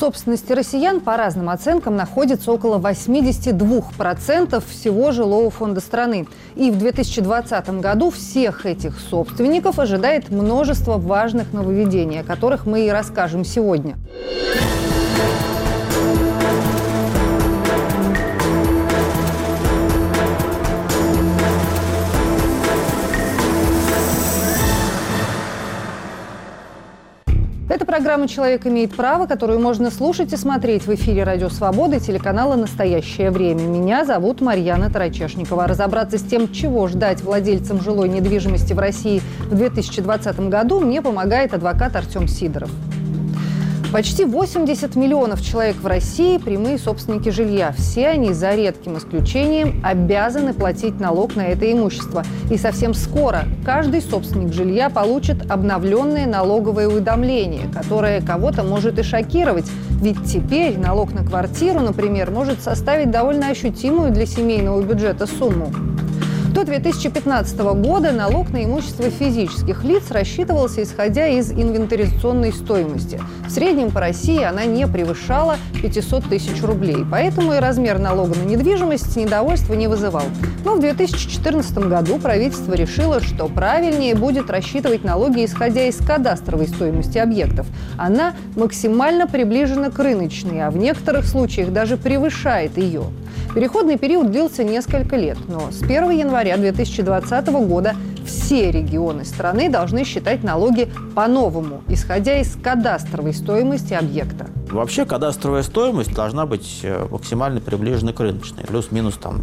собственности россиян, по разным оценкам, находится около 82% всего жилого фонда страны. И в 2020 году всех этих собственников ожидает множество важных нововведений, о которых мы и расскажем сегодня. Это программа «Человек имеет право», которую можно слушать и смотреть в эфире «Радио Свобода» и телеканала «Настоящее время». Меня зовут Марьяна Тарачешникова. Разобраться с тем, чего ждать владельцам жилой недвижимости в России в 2020 году, мне помогает адвокат Артем Сидоров. Почти 80 миллионов человек в России – прямые собственники жилья. Все они, за редким исключением, обязаны платить налог на это имущество. И совсем скоро каждый собственник жилья получит обновленное налоговое уведомление, которое кого-то может и шокировать. Ведь теперь налог на квартиру, например, может составить довольно ощутимую для семейного бюджета сумму. До 2015 года налог на имущество физических лиц рассчитывался исходя из инвентаризационной стоимости. В среднем по России она не превышала 500 тысяч рублей. Поэтому и размер налога на недвижимость недовольства не вызывал. Но в 2014 году правительство решило, что правильнее будет рассчитывать налоги, исходя из кадастровой стоимости объектов. Она максимально приближена к рыночной, а в некоторых случаях даже превышает ее. Переходный период длился несколько лет, но с 1 января 2020 года все регионы страны должны считать налоги по-новому, исходя из кадастровой стоимости объекта. Вообще кадастровая стоимость должна быть э, максимально приближена к рыночной, плюс-минус там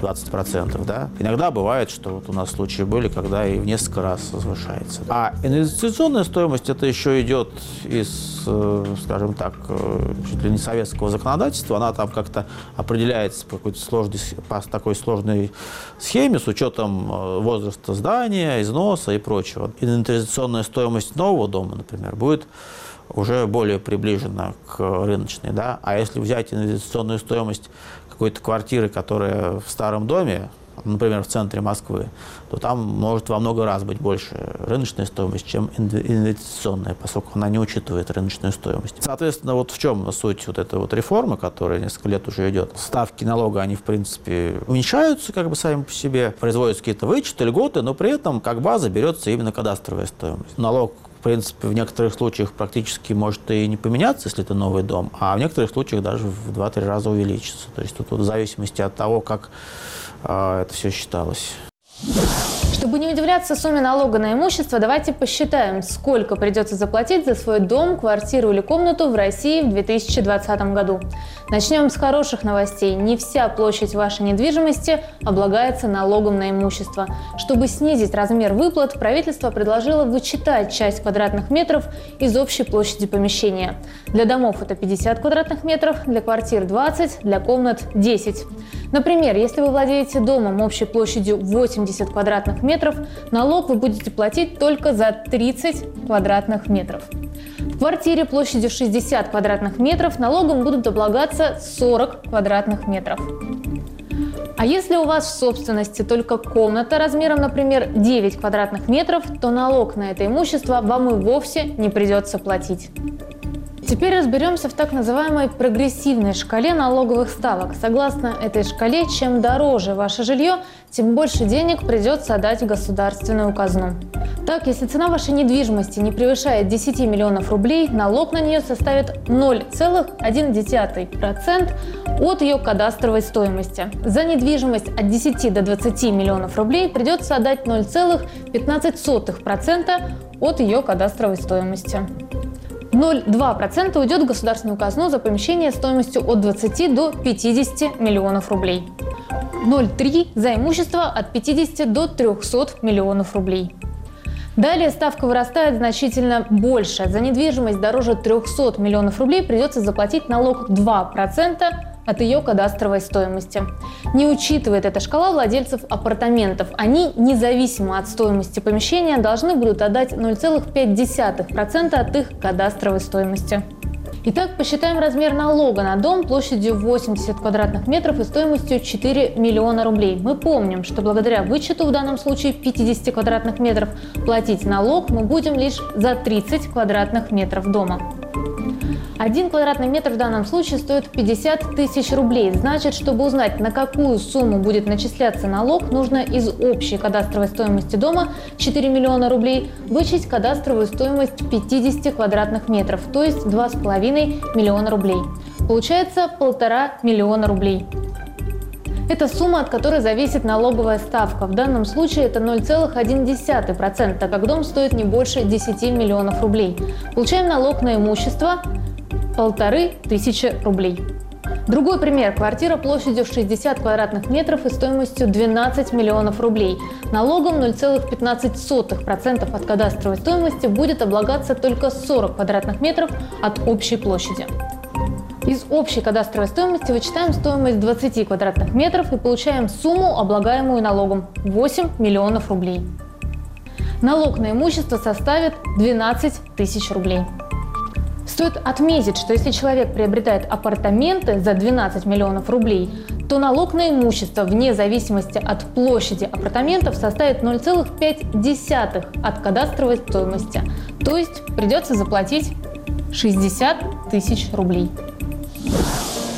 20%. Да? Иногда бывает, что вот у нас случаи были, когда и в несколько раз возвышается. А инвестиционная стоимость это еще идет из, э, скажем так, э, чуть ли не советского законодательства. Она там как-то определяется по какой-то сложной, по такой сложной схеме с учетом возраста здания, износа и прочего. Инвентаризационная стоимость нового дома, например, будет уже более приближена к рыночной. Да? А если взять инвестиционную стоимость какой-то квартиры, которая в старом доме, например, в центре Москвы, то там может во много раз быть больше рыночная стоимость, чем инвестиционная, поскольку она не учитывает рыночную стоимость. Соответственно, вот в чем суть вот этой вот реформы, которая несколько лет уже идет. Ставки налога, они, в принципе, уменьшаются как бы сами по себе, производятся какие-то вычеты, льготы, но при этом как база берется именно кадастровая стоимость. Налог принципе, в некоторых случаях практически может и не поменяться, если это новый дом, а в некоторых случаях даже в 2-3 раза увеличится. То есть тут вот в зависимости от того, как э, это все считалось. Чтобы не удивляться сумме налога на имущество, давайте посчитаем, сколько придется заплатить за свой дом, квартиру или комнату в России в 2020 году. Начнем с хороших новостей. Не вся площадь вашей недвижимости облагается налогом на имущество. Чтобы снизить размер выплат, правительство предложило вычитать часть квадратных метров из общей площади помещения. Для домов это 50 квадратных метров, для квартир 20, для комнат 10. Например, если вы владеете домом общей площадью 80 квадратных метров, налог вы будете платить только за 30 квадратных метров. В квартире площадью 60 квадратных метров налогом будут облагаться 40 квадратных метров. А если у вас в собственности только комната размером, например, 9 квадратных метров, то налог на это имущество вам и вовсе не придется платить. Теперь разберемся в так называемой прогрессивной шкале налоговых ставок. Согласно этой шкале, чем дороже ваше жилье, тем больше денег придется отдать в государственную казну. Так, если цена вашей недвижимости не превышает 10 миллионов рублей, налог на нее составит 0,1% от ее кадастровой стоимости. За недвижимость от 10 до 20 миллионов рублей придется отдать 0,15% от ее кадастровой стоимости. 0,2% уйдет в государственную казну за помещение стоимостью от 20 до 50 миллионов рублей. 0,3% за имущество от 50 до 300 миллионов рублей. Далее ставка вырастает значительно больше. За недвижимость дороже 300 миллионов рублей придется заплатить налог 2% от ее кадастровой стоимости. Не учитывает эта шкала владельцев апартаментов. Они, независимо от стоимости помещения, должны будут отдать 0,5% от их кадастровой стоимости. Итак, посчитаем размер налога на дом площадью 80 квадратных метров и стоимостью 4 миллиона рублей. Мы помним, что благодаря вычету в данном случае 50 квадратных метров платить налог мы будем лишь за 30 квадратных метров дома. Один квадратный метр в данном случае стоит 50 тысяч рублей. Значит, чтобы узнать, на какую сумму будет начисляться налог, нужно из общей кадастровой стоимости дома 4 миллиона рублей вычесть кадастровую стоимость 50 квадратных метров, то есть 2,5 миллиона рублей. Получается полтора миллиона рублей. Это сумма, от которой зависит налоговая ставка. В данном случае это 0,1%, так как дом стоит не больше 10 миллионов рублей. Получаем налог на имущество полторы тысячи рублей. Другой пример. Квартира площадью в 60 квадратных метров и стоимостью 12 миллионов рублей. Налогом 0,15% от кадастровой стоимости будет облагаться только 40 квадратных метров от общей площади. Из общей кадастровой стоимости вычитаем стоимость 20 квадратных метров и получаем сумму, облагаемую налогом – 8 миллионов рублей. Налог на имущество составит 12 тысяч рублей. Стоит отметить, что если человек приобретает апартаменты за 12 миллионов рублей, то налог на имущество вне зависимости от площади апартаментов составит 0,5 от кадастровой стоимости. То есть придется заплатить 60 тысяч рублей.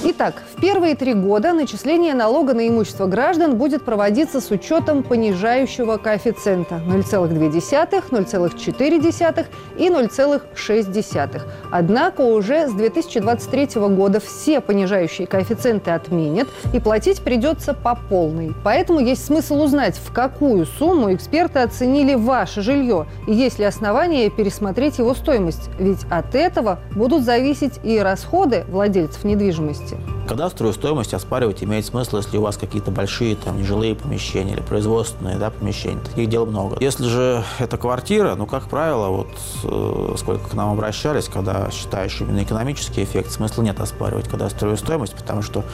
Итак, в первые три года начисление налога на имущество граждан будет проводиться с учетом понижающего коэффициента 0,2, 0,4 и 0,6. Однако уже с 2023 года все понижающие коэффициенты отменят и платить придется по полной. Поэтому есть смысл узнать, в какую сумму эксперты оценили ваше жилье и есть ли основания пересмотреть его стоимость. Ведь от этого будут зависеть и расходы владельцев недвижимости. Кадастровую стоимость оспаривать имеет смысл, если у вас какие-то большие там нежилые помещения или производственные да, помещения. Таких дел много. Если же это квартира, ну, как правило, вот э, сколько к нам обращались, когда считаешь именно экономический эффект, смысла нет оспаривать кадастровую стоимость, потому что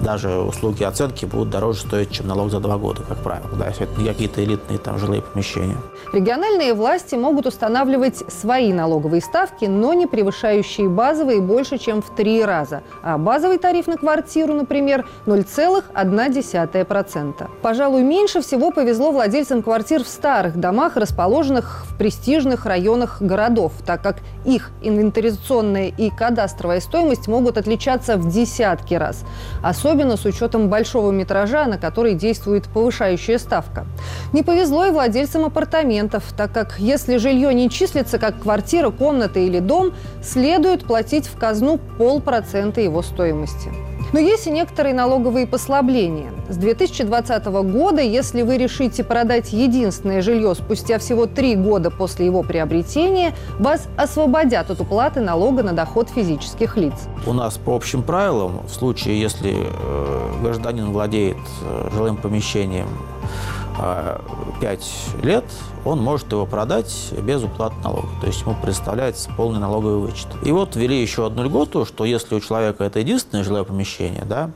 даже услуги оценки будут дороже стоить, чем налог за два года, как правило, да, если это не какие-то элитные там жилые помещения. Региональные власти могут устанавливать свои налоговые ставки, но не превышающие базовые больше, чем в три раза. А базовый тариф на квартиру, например, 0,1%. Пожалуй, меньше всего повезло владельцам квартир в старых домах, расположенных в престижных районах городов, так как их инвентаризационная и кадастровая стоимость могут отличаться в десятки раз, особенно с учетом большого метража, на который действует повышающая ставка. Не повезло и владельцам апартаментов, так как если жилье не числится как квартира, комната или дом, следует платить в казну полпроцента его стоимости. Но есть и некоторые налоговые послабления. С 2020 года, если вы решите продать единственное жилье спустя всего три года после его приобретения, вас освободят от уплаты налога на доход физических лиц. У нас по общим правилам, в случае, если э, гражданин владеет э, жилым помещением 5 лет, он может его продать без уплаты налога. То есть ему представляется полный налоговый вычет. И вот ввели еще одну льготу, что если у человека это единственное жилое помещение, да,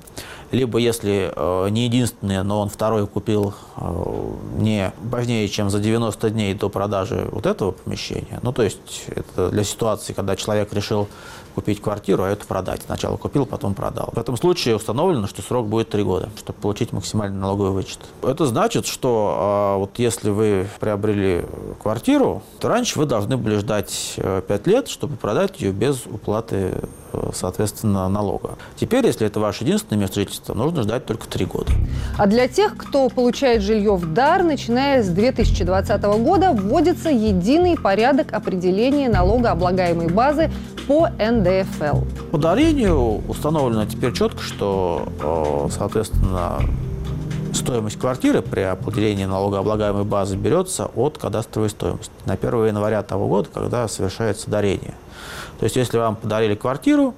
либо если э, не единственное, но он второй купил э, не позднее, чем за 90 дней до продажи вот этого помещения. Ну, то есть это для ситуации, когда человек решил купить квартиру, а эту продать. Сначала купил, потом продал. В этом случае установлено, что срок будет 3 года, чтобы получить максимальный налоговый вычет. Это значит, что э, вот если вы приобрели квартиру, то раньше вы должны были ждать 5 э, лет, чтобы продать ее без уплаты э, соответственно, налога. Теперь, если это ваше единственное место жительства, нужно ждать только три года. А для тех, кто получает жилье в дар, начиная с 2020 года вводится единый порядок определения налогооблагаемой базы по НДФЛ. По дарению установлено теперь четко, что, э, соответственно, стоимость квартиры при определении налогооблагаемой базы берется от кадастровой стоимости на 1 января того года, когда совершается дарение. То есть, если вам подарили квартиру,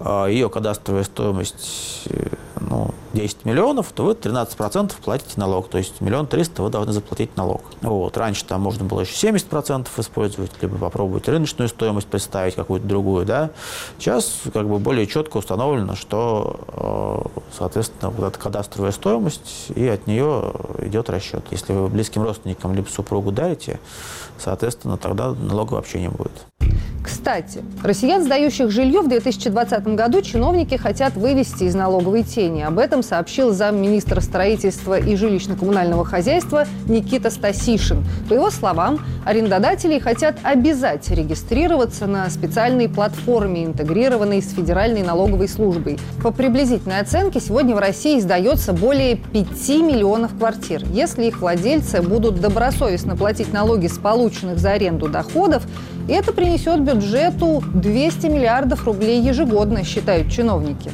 э, ее кадастровая стоимость э, ну, 10 миллионов, то вы 13% платите налог. То есть миллион триста вы должны заплатить налог. Вот. Раньше там можно было еще 70% использовать, либо попробовать рыночную стоимость представить какую-то другую. Да? Сейчас как бы более четко установлено, что, э, соответственно, вот эта кадастровая стоимость, и от нее идет расчет. Если вы близким родственникам либо супругу дарите, соответственно, тогда налога вообще не будет. Кстати, россиян, сдающих жилье в 2020 году, чиновники хотят вывести из налоговой тени. Об этом сообщил замминистра строительства и жилищно-коммунального хозяйства Никита Стасишин. По его словам, арендодатели хотят обязать регистрироваться на специальной платформе, интегрированной с Федеральной налоговой службой. По приблизительной оценке, сегодня в России сдается более 5 миллионов квартир. Если их владельцы будут добросовестно платить налоги с полученных за аренду доходов, это принесет бюджету 200 миллиардов рублей ежегодно, считают чиновники.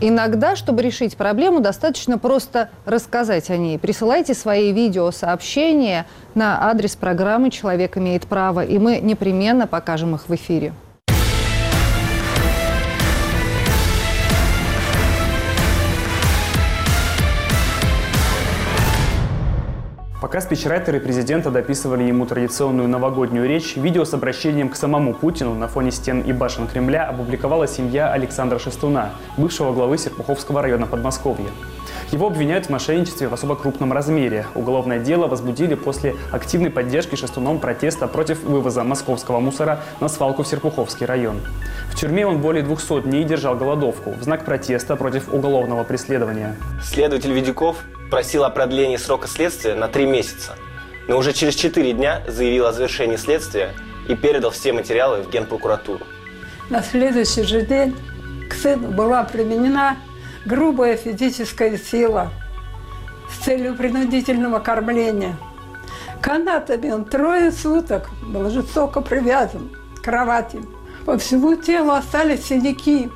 Иногда, чтобы решить проблему, достаточно просто рассказать о ней. Присылайте свои видеосообщения на адрес программы «Человек имеет право», и мы непременно покажем их в эфире. Пока спичрайтеры президента дописывали ему традиционную новогоднюю речь, видео с обращением к самому Путину на фоне стен и башен Кремля опубликовала семья Александра Шестуна, бывшего главы Серпуховского района Подмосковья. Его обвиняют в мошенничестве в особо крупном размере. Уголовное дело возбудили после активной поддержки Шестуном протеста против вывоза московского мусора на свалку в Серпуховский район. В тюрьме он более 200 дней держал голодовку в знак протеста против уголовного преследования. Следователь Ведюков просил о продлении срока следствия на три месяца, но уже через четыре дня заявил о завершении следствия и передал все материалы в Генпрокуратуру. На следующий же день к сыну была применена грубая физическая сила с целью принудительного кормления. Канатами он трое суток был жестоко привязан к кровати. По всему телу остались синяки.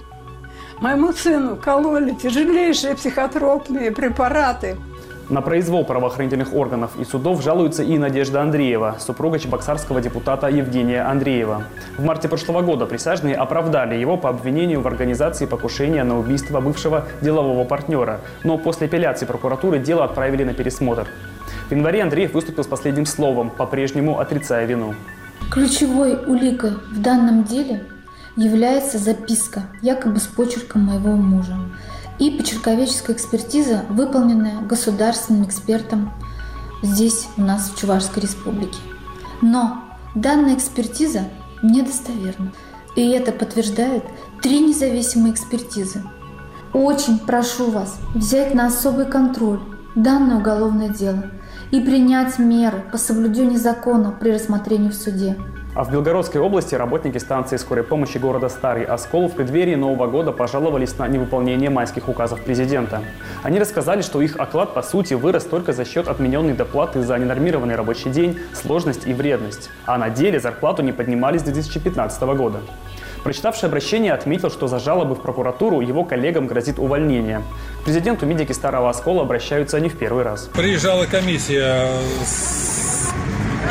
Моему сыну кололи тяжелейшие психотропные препараты – на произвол правоохранительных органов и судов жалуется и Надежда Андреева, супруга чебоксарского депутата Евгения Андреева. В марте прошлого года присяжные оправдали его по обвинению в организации покушения на убийство бывшего делового партнера, но после апелляции прокуратуры дело отправили на пересмотр. В январе Андреев выступил с последним словом, по-прежнему отрицая вину. Ключевой уликой в данном деле является записка, якобы с почерком моего мужа и почерковедческая экспертиза, выполненная государственным экспертом здесь у нас в Чувашской республике. Но данная экспертиза недостоверна. И это подтверждает три независимые экспертизы. Очень прошу вас взять на особый контроль данное уголовное дело и принять меры по соблюдению закона при рассмотрении в суде. А в Белгородской области работники станции скорой помощи города Старый Оскол в преддверии Нового года пожаловались на невыполнение майских указов президента. Они рассказали, что их оклад по сути вырос только за счет отмененной доплаты за ненормированный рабочий день, сложность и вредность. А на деле зарплату не поднимали с 2015 года. Прочитавший обращение отметил, что за жалобы в прокуратуру его коллегам грозит увольнение. К президенту медики Старого Оскола обращаются не в первый раз. Приезжала комиссия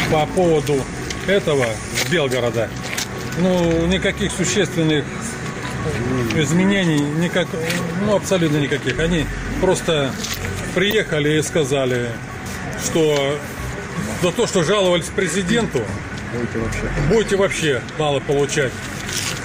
по поводу этого Белгорода. Ну, никаких существенных изменений, никак, ну, абсолютно никаких. Они просто приехали и сказали, что за то, что жаловались президенту, будете вообще, будете вообще мало получать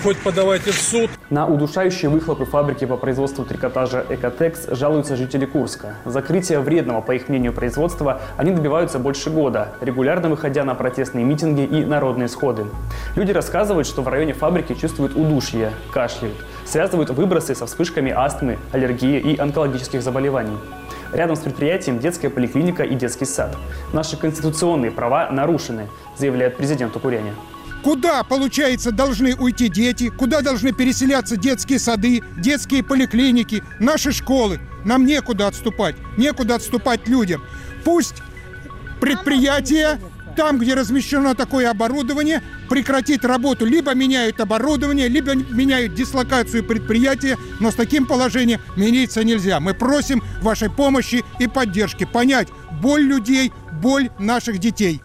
хоть подавайте в суд. На удушающие выхлопы фабрики по производству трикотажа «Экотекс» жалуются жители Курска. Закрытие вредного, по их мнению, производства они добиваются больше года, регулярно выходя на протестные митинги и народные сходы. Люди рассказывают, что в районе фабрики чувствуют удушье, кашляют, связывают выбросы со вспышками астмы, аллергии и онкологических заболеваний. Рядом с предприятием детская поликлиника и детский сад. Наши конституционные права нарушены, заявляет президент Укуряне. Куда, получается, должны уйти дети? Куда должны переселяться детские сады, детские поликлиники, наши школы? Нам некуда отступать, некуда отступать людям. Пусть предприятия, там, где размещено такое оборудование, прекратит работу. Либо меняют оборудование, либо меняют дислокацию предприятия, но с таким положением мириться нельзя. Мы просим вашей помощи и поддержки понять боль людей, боль наших детей.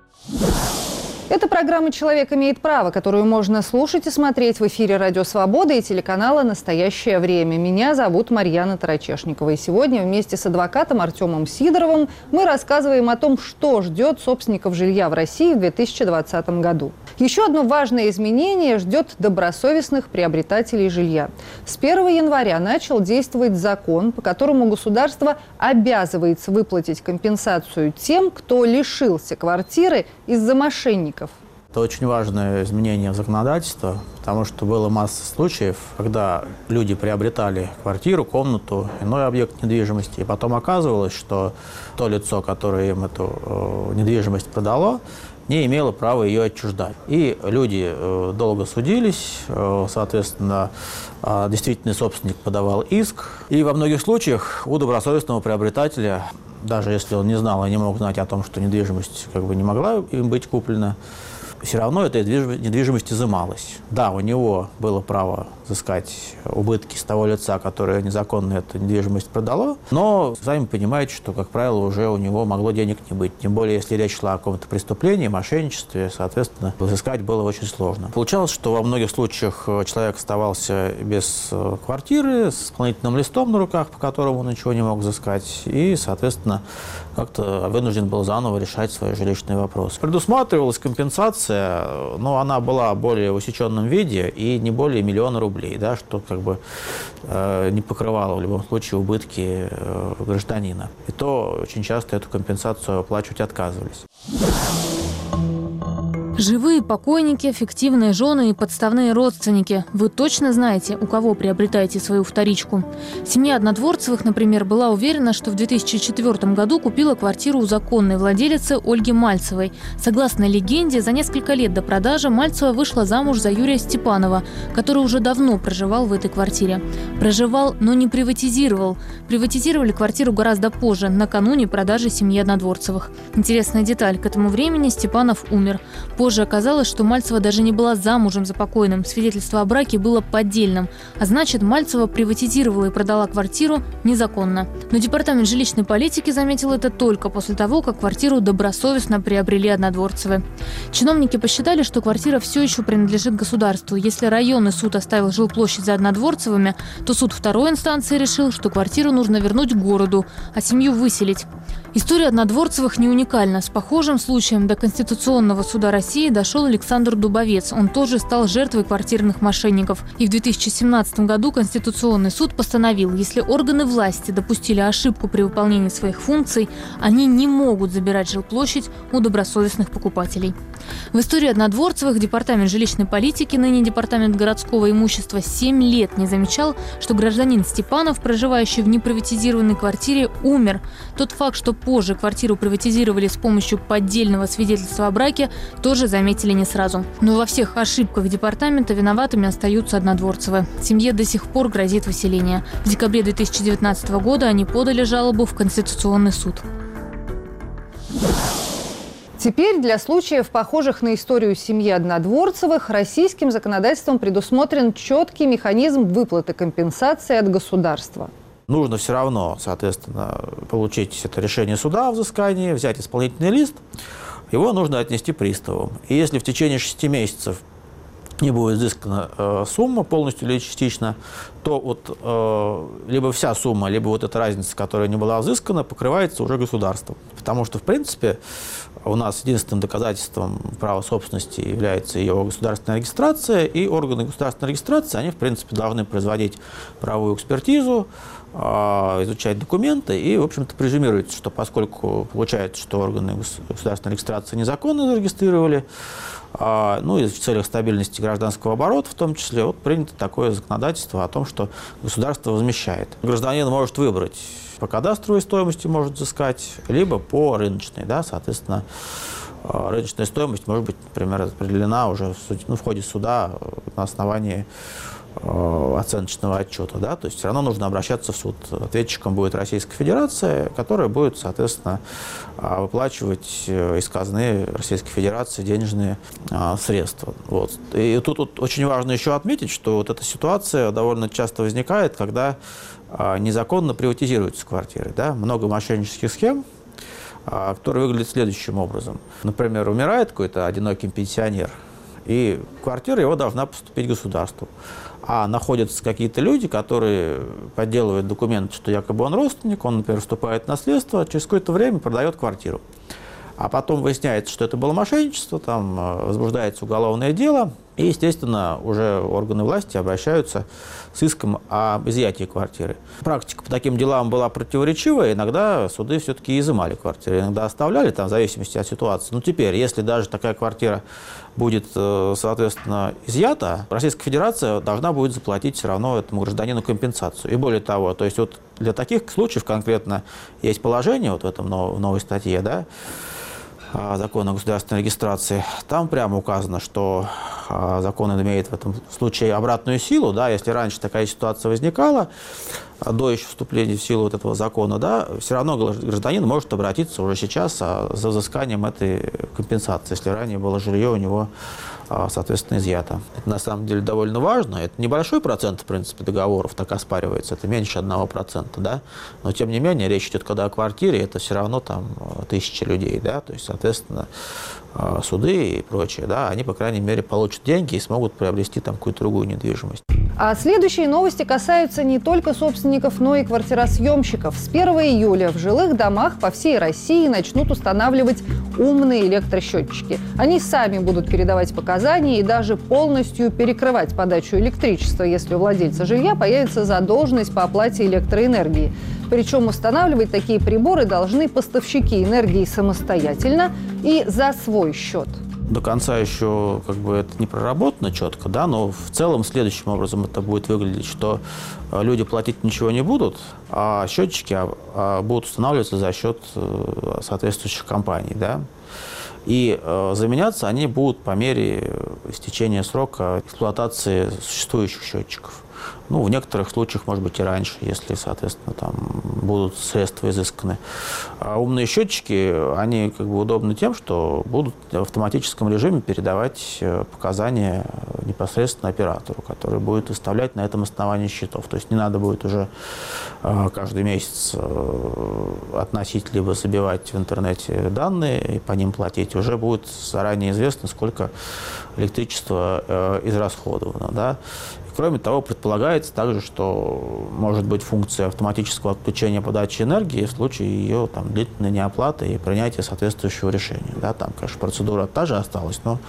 Это программа «Человек имеет право», которую можно слушать и смотреть в эфире «Радио Свобода» и телеканала «Настоящее время». Меня зовут Марьяна Тарачешникова. И сегодня вместе с адвокатом Артемом Сидоровым мы рассказываем о том, что ждет собственников жилья в России в 2020 году. Еще одно важное изменение ждет добросовестных приобретателей жилья. С 1 января начал действовать закон, по которому государство обязывается выплатить компенсацию тем, кто лишился квартиры из-за мошенников Это очень важное изменение в законодательство, потому что было масса случаев, когда люди приобретали квартиру, комнату, иной объект недвижимости, и потом оказывалось, что то лицо, которое им эту э, недвижимость продало, не имело права ее отчуждать. И люди э, долго судились, э, соответственно, э, действительный собственник подавал иск. И во многих случаях у добросовестного приобретателя, даже если он не знал и не мог знать о том, что недвижимость как бы не могла им быть куплена, все равно эта недвижимость изымалась. Да, у него было право взыскать убытки с того лица, которое незаконно эту недвижимость продало, но сами понимаете, что, как правило, уже у него могло денег не быть. Тем более, если речь шла о каком-то преступлении, мошенничестве, соответственно, взыскать было очень сложно. Получалось, что во многих случаях э, человек оставался без э, квартиры, с исполнительным листом на руках, по которому он ничего не мог взыскать, и, соответственно, как-то вынужден был заново решать свои жилищные вопросы. Предусматривалась компенсация, но она была более в усеченном виде и не более миллиона рублей, да, что как бы э, не покрывало в любом случае убытки э, гражданина. И то очень часто эту компенсацию оплачивать отказывались. Живые покойники, фиктивные жены и подставные родственники. Вы точно знаете, у кого приобретаете свою вторичку? Семья Однодворцевых, например, была уверена, что в 2004 году купила квартиру у законной владелицы Ольги Мальцевой. Согласно легенде, за несколько лет до продажи Мальцева вышла замуж за Юрия Степанова, который уже давно проживал в этой квартире. Проживал, но не приватизировал. Приватизировали квартиру гораздо позже, накануне продажи семьи Однодворцевых. Интересная деталь. К этому времени Степанов умер. Позже оказалось, что Мальцева даже не была замужем за покойным. Свидетельство о браке было поддельным. А значит, Мальцева приватизировала и продала квартиру незаконно. Но Департамент жилищной политики заметил это только после того, как квартиру добросовестно приобрели однодворцевы. Чиновники посчитали, что квартира все еще принадлежит государству. Если районный суд оставил жилплощадь за однодворцевыми, то суд второй инстанции решил, что квартиру нужно вернуть городу, а семью выселить. История Однодворцевых не уникальна. С похожим случаем до Конституционного суда России дошел Александр Дубовец. Он тоже стал жертвой квартирных мошенников. И в 2017 году Конституционный суд постановил, если органы власти допустили ошибку при выполнении своих функций, они не могут забирать жилплощадь у добросовестных покупателей. В истории Однодворцевых Департамент жилищной политики, ныне Департамент городского имущества, 7 лет не замечал, что гражданин Степанов, проживающий в неприватизированной квартире, умер. Тот факт, что позже квартиру приватизировали с помощью поддельного свидетельства о браке, тоже заметили не сразу. Но во всех ошибках департамента виноватыми остаются Однодворцевы. Семье до сих пор грозит выселение. В декабре 2019 года они подали жалобу в Конституционный суд. Теперь для случаев, похожих на историю семьи Однодворцевых, российским законодательством предусмотрен четкий механизм выплаты компенсации от государства. Нужно все равно, соответственно, получить это решение суда о взыскании, взять исполнительный лист, его нужно отнести приставам. И если в течение шести месяцев не будет изыскана э, сумма полностью или частично, то вот э, либо вся сумма, либо вот эта разница, которая не была взыскана, покрывается уже государством. Потому что, в принципе, у нас единственным доказательством права собственности является ее государственная регистрация, и органы государственной регистрации, они, в принципе, должны производить правовую экспертизу, э, изучать документы и, в общем-то, презюмируется, что поскольку получается, что органы государственной регистрации незаконно зарегистрировали, ну и в целях стабильности гражданского оборота в том числе, вот принято такое законодательство о том, что государство возмещает. Гражданин может выбрать по кадастровой стоимости может взыскать, либо по рыночной, да, соответственно, а, рыночная стоимость может быть, например, определена уже в, суде, ну, в ходе суда на основании оценочного отчета, да, то есть все равно нужно обращаться в суд. Ответчиком будет Российская Федерация, которая будет, соответственно, э, выплачивать э, из казны Российской Федерации денежные средства. Вот. И тут, тут очень важно еще отметить, что вот эта ситуация довольно часто возникает, когда незаконно приватизируются квартиры. Да? Много мошеннических схем, которые выглядят следующим образом. Например, умирает какой-то одинокий пенсионер, и квартира его должна поступить государству а находятся какие-то люди, которые подделывают документы, что якобы он родственник, он, например, вступает в наследство, через какое-то время продает квартиру. А потом выясняется, что это было мошенничество, там э, возбуждается уголовное дело, И, естественно, уже органы власти обращаются с иском об изъятии квартиры. Практика по таким делам была противоречивая. Иногда суды все-таки изымали квартиры, иногда оставляли, там, в зависимости от ситуации. Но теперь, если даже такая квартира будет, э, соответственно, изъята, Российская Федерация должна будет заплатить все равно этому гражданину компенсацию. И более того, то есть вот для таких случаев конкретно есть положение вот в этом новой статье, да, закона о государственной регистрации, там прямо указано, что а, закон имеет в этом случае обратную силу. Да, если раньше такая ситуация возникала, а, до еще вступления в силу вот этого закона, да, все равно гражданин может обратиться уже сейчас за взысканием этой компенсации, если ранее было жилье у него а, соответственно, изъято. Это на самом деле довольно важно. Это небольшой процент, в принципе, договоров так оспаривается. Это меньше одного процента, да. Но, тем не менее, речь идет, когда о квартире, это все равно там тысячи людей, да. То есть, соответственно, а, суды и прочее, да, они, по крайней мере, получат деньги и смогут приобрести там какую-то другую недвижимость. А следующие новости касаются не только собственников, но и квартиросъемщиков. С 1 июля в жилых домах по всей России начнут устанавливать умные электросчетчики. Они сами будут передавать показания и даже полностью перекрывать подачу электричества, если у владельца жилья появится задолженность по оплате электроэнергии. Причем устанавливать такие приборы должны поставщики энергии самостоятельно и за свой счет до конца еще как бы это не проработано четко, да, но в целом следующим образом это будет выглядеть, что э, люди платить ничего не будут, а счетчики а, а, будут устанавливаться за счет э, соответствующих компаний, да. И э, заменяться они будут по мере истечения срока эксплуатации существующих счетчиков. Ну, в некоторых случаях, может быть, и раньше, если, соответственно, там будут средства изысканы. А умные счетчики, они как бы удобны тем, что будут в автоматическом режиме передавать э, показания непосредственно оператору, который будет выставлять на этом основании счетов. То есть не надо будет уже э, каждый месяц э, относить либо забивать в интернете данные и по ним платить. Уже будет заранее известно, сколько электричества израсходовано. Да? Кроме того, предполагается также, что может быть функция автоматического отключения подачи энергии в случае ее там, длительной неоплаты и принятия соответствующего решения. Да, там, конечно, процедура та же осталась, но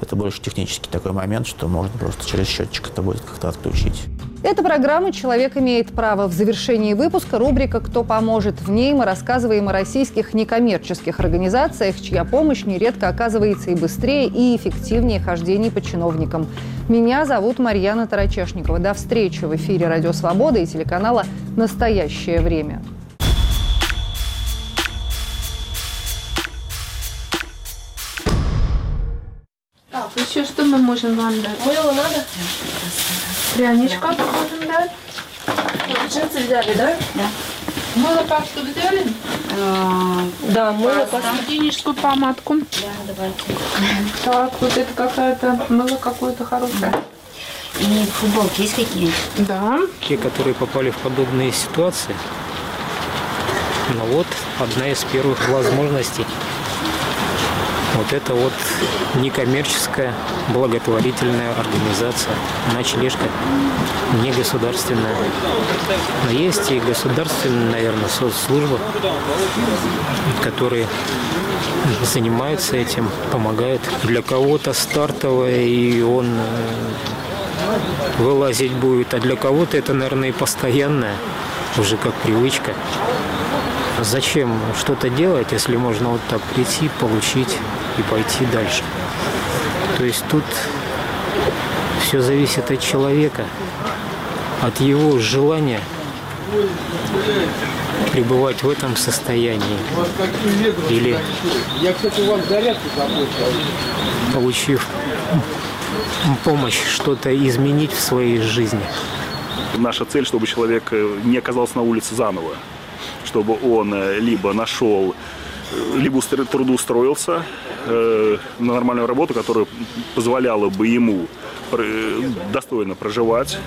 это больше технический такой момент, что можно просто через счетчик это будет как-то отключить. Это программа «Человек имеет право». В завершении выпуска рубрика «Кто поможет?». В ней мы рассказываем о российских некоммерческих организациях, чья помощь нередко оказывается и быстрее, и эффективнее хождений по чиновникам. Меня зовут Марьяна Тарачешникова. До встречи в эфире «Радио Свобода» и телеканала «Настоящее время». Еще что мы можем вам дать? Мыло надо? Пряничка можем дать. Джинсы взяли, да? Да. Мыло пасту взяли? А, да, мыло пасту. Гигиеническую помадку. Да, давайте. Так, вот это какая-то, мыло какое-то хорошее. И футболки есть какие? Да. Те, которые попали в подобные ситуации, ну вот, одна из первых возможностей – вот это вот некоммерческая благотворительная организация, ночлежка, не государственная. Но есть и государственная, наверное, соцслужба, которые занимаются этим, помогают. Для кого-то стартовое, и он э, вылазить будет, а для кого-то это, наверное, и постоянное, уже как привычка. Зачем что-то делать, если можно вот так прийти, получить и пойти дальше? То есть тут все зависит от человека, от его желания пребывать в этом состоянии. Или получив помощь, что-то изменить в своей жизни. Наша цель, чтобы человек не оказался на улице заново чтобы он э, либо нашел, э, либо трудоустроился э, на нормальную работу, которая позволяла бы ему достойно проживать,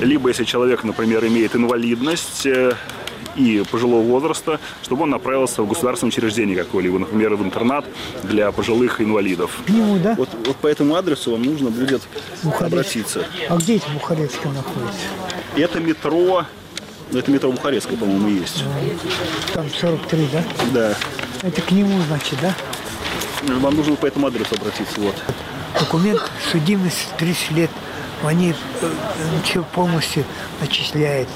либо если человек, например, имеет инвалидность, и пожилого возраста, чтобы он направился в государственное учреждение какое-либо, например, в интернат для пожилых инвалидов. Ну, да? Вот, вот по этому адресу вам нужно будет Бухарец. обратиться. А где эти Бухарецкие находятся? Это метро это метро Бухарестское, по-моему, есть. Там 43, да? Да. Это к нему, значит, да? Вам нужно по этому адресу обратиться, вот. документ, судимость 30 лет, они э, все полностью начисляют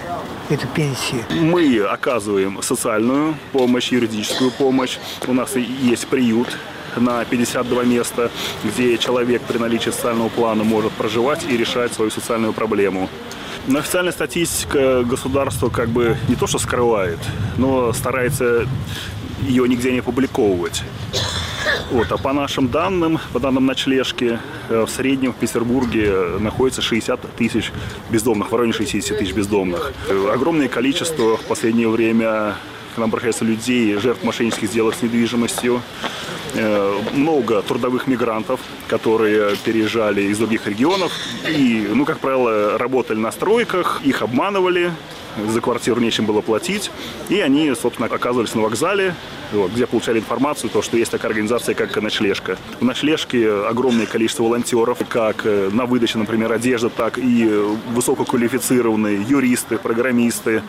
эту пенсию. Мы оказываем социальную помощь, юридическую помощь. У нас есть приют на 52 места, где человек при наличии социального плана может проживать и решать свою социальную проблему. Но официальная статистика государства как бы не то что скрывает, но старается ее нигде не публиковывать. Вот, а по нашим данным, по данным ночлежки, э, в среднем в Петербурге находится 60 тысяч бездомных, в районе 60 тысяч бездомных. Э, огромное количество в последнее время к нам обращаются людей, жертв мошеннических сделок с недвижимостью. Э, много трудовых мигрантов, которые переезжали из других регионов и, ну, как правило, работали на стройках, их обманывали, за квартиру нечем было платить. И они, собственно, оказывались на вокзале, вот, где получали информацию, то, что есть такая организация, как «Ночлежка». В «Ночлежке» огромное количество волонтеров, как э, на выдаче, например, одежды, так и высококвалифицированные юристы, программисты,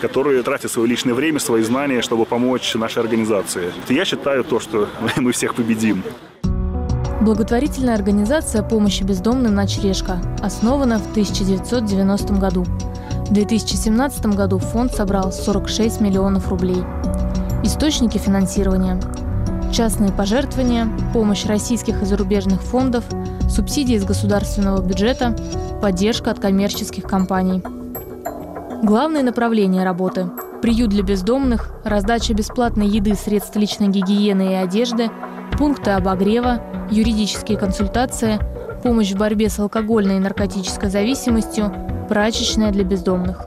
которые тратят свое личное время, свои знания, чтобы помочь нашей организации. Я считаю то, что мы всех победим. Благотворительная организация помощи бездомным «Ночлежка» основана в 1990 году. В 2017 году фонд собрал 46 миллионов рублей. Источники финансирования – частные пожертвования, помощь российских и зарубежных фондов, субсидии из государственного бюджета, поддержка от коммерческих компаний. Главные направления работы – приют для бездомных, раздача бесплатной еды, средств личной гигиены и одежды, пункты обогрева, юридические консультации, помощь в борьбе с алкогольной и наркотической зависимостью, прачечная для бездомных.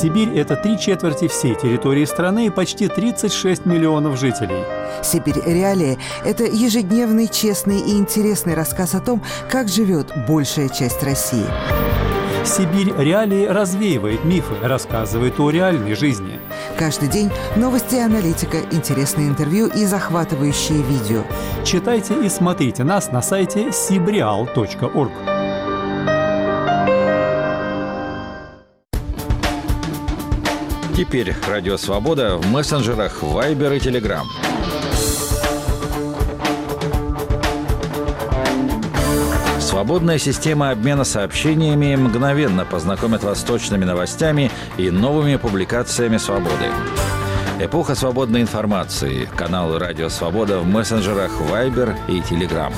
Сибирь – это три четверти всей территории страны и почти 36 миллионов жителей. «Сибирь. Реалии» – это ежедневный, честный и интересный рассказ о том, как живет большая часть России. Сибирь реалии развеивает мифы, рассказывает о реальной жизни. Каждый день новости и аналитика, интересные интервью и захватывающие видео. Читайте и смотрите нас на сайте sibrial.org. Теперь Радио Свобода в мессенджерах Viber и Telegram. Свободная система обмена сообщениями мгновенно познакомит вас с точными новостями и новыми публикациями «Свободы». Эпоха свободной информации. Каналы «Радио Свобода» в мессенджерах Viber и Telegram.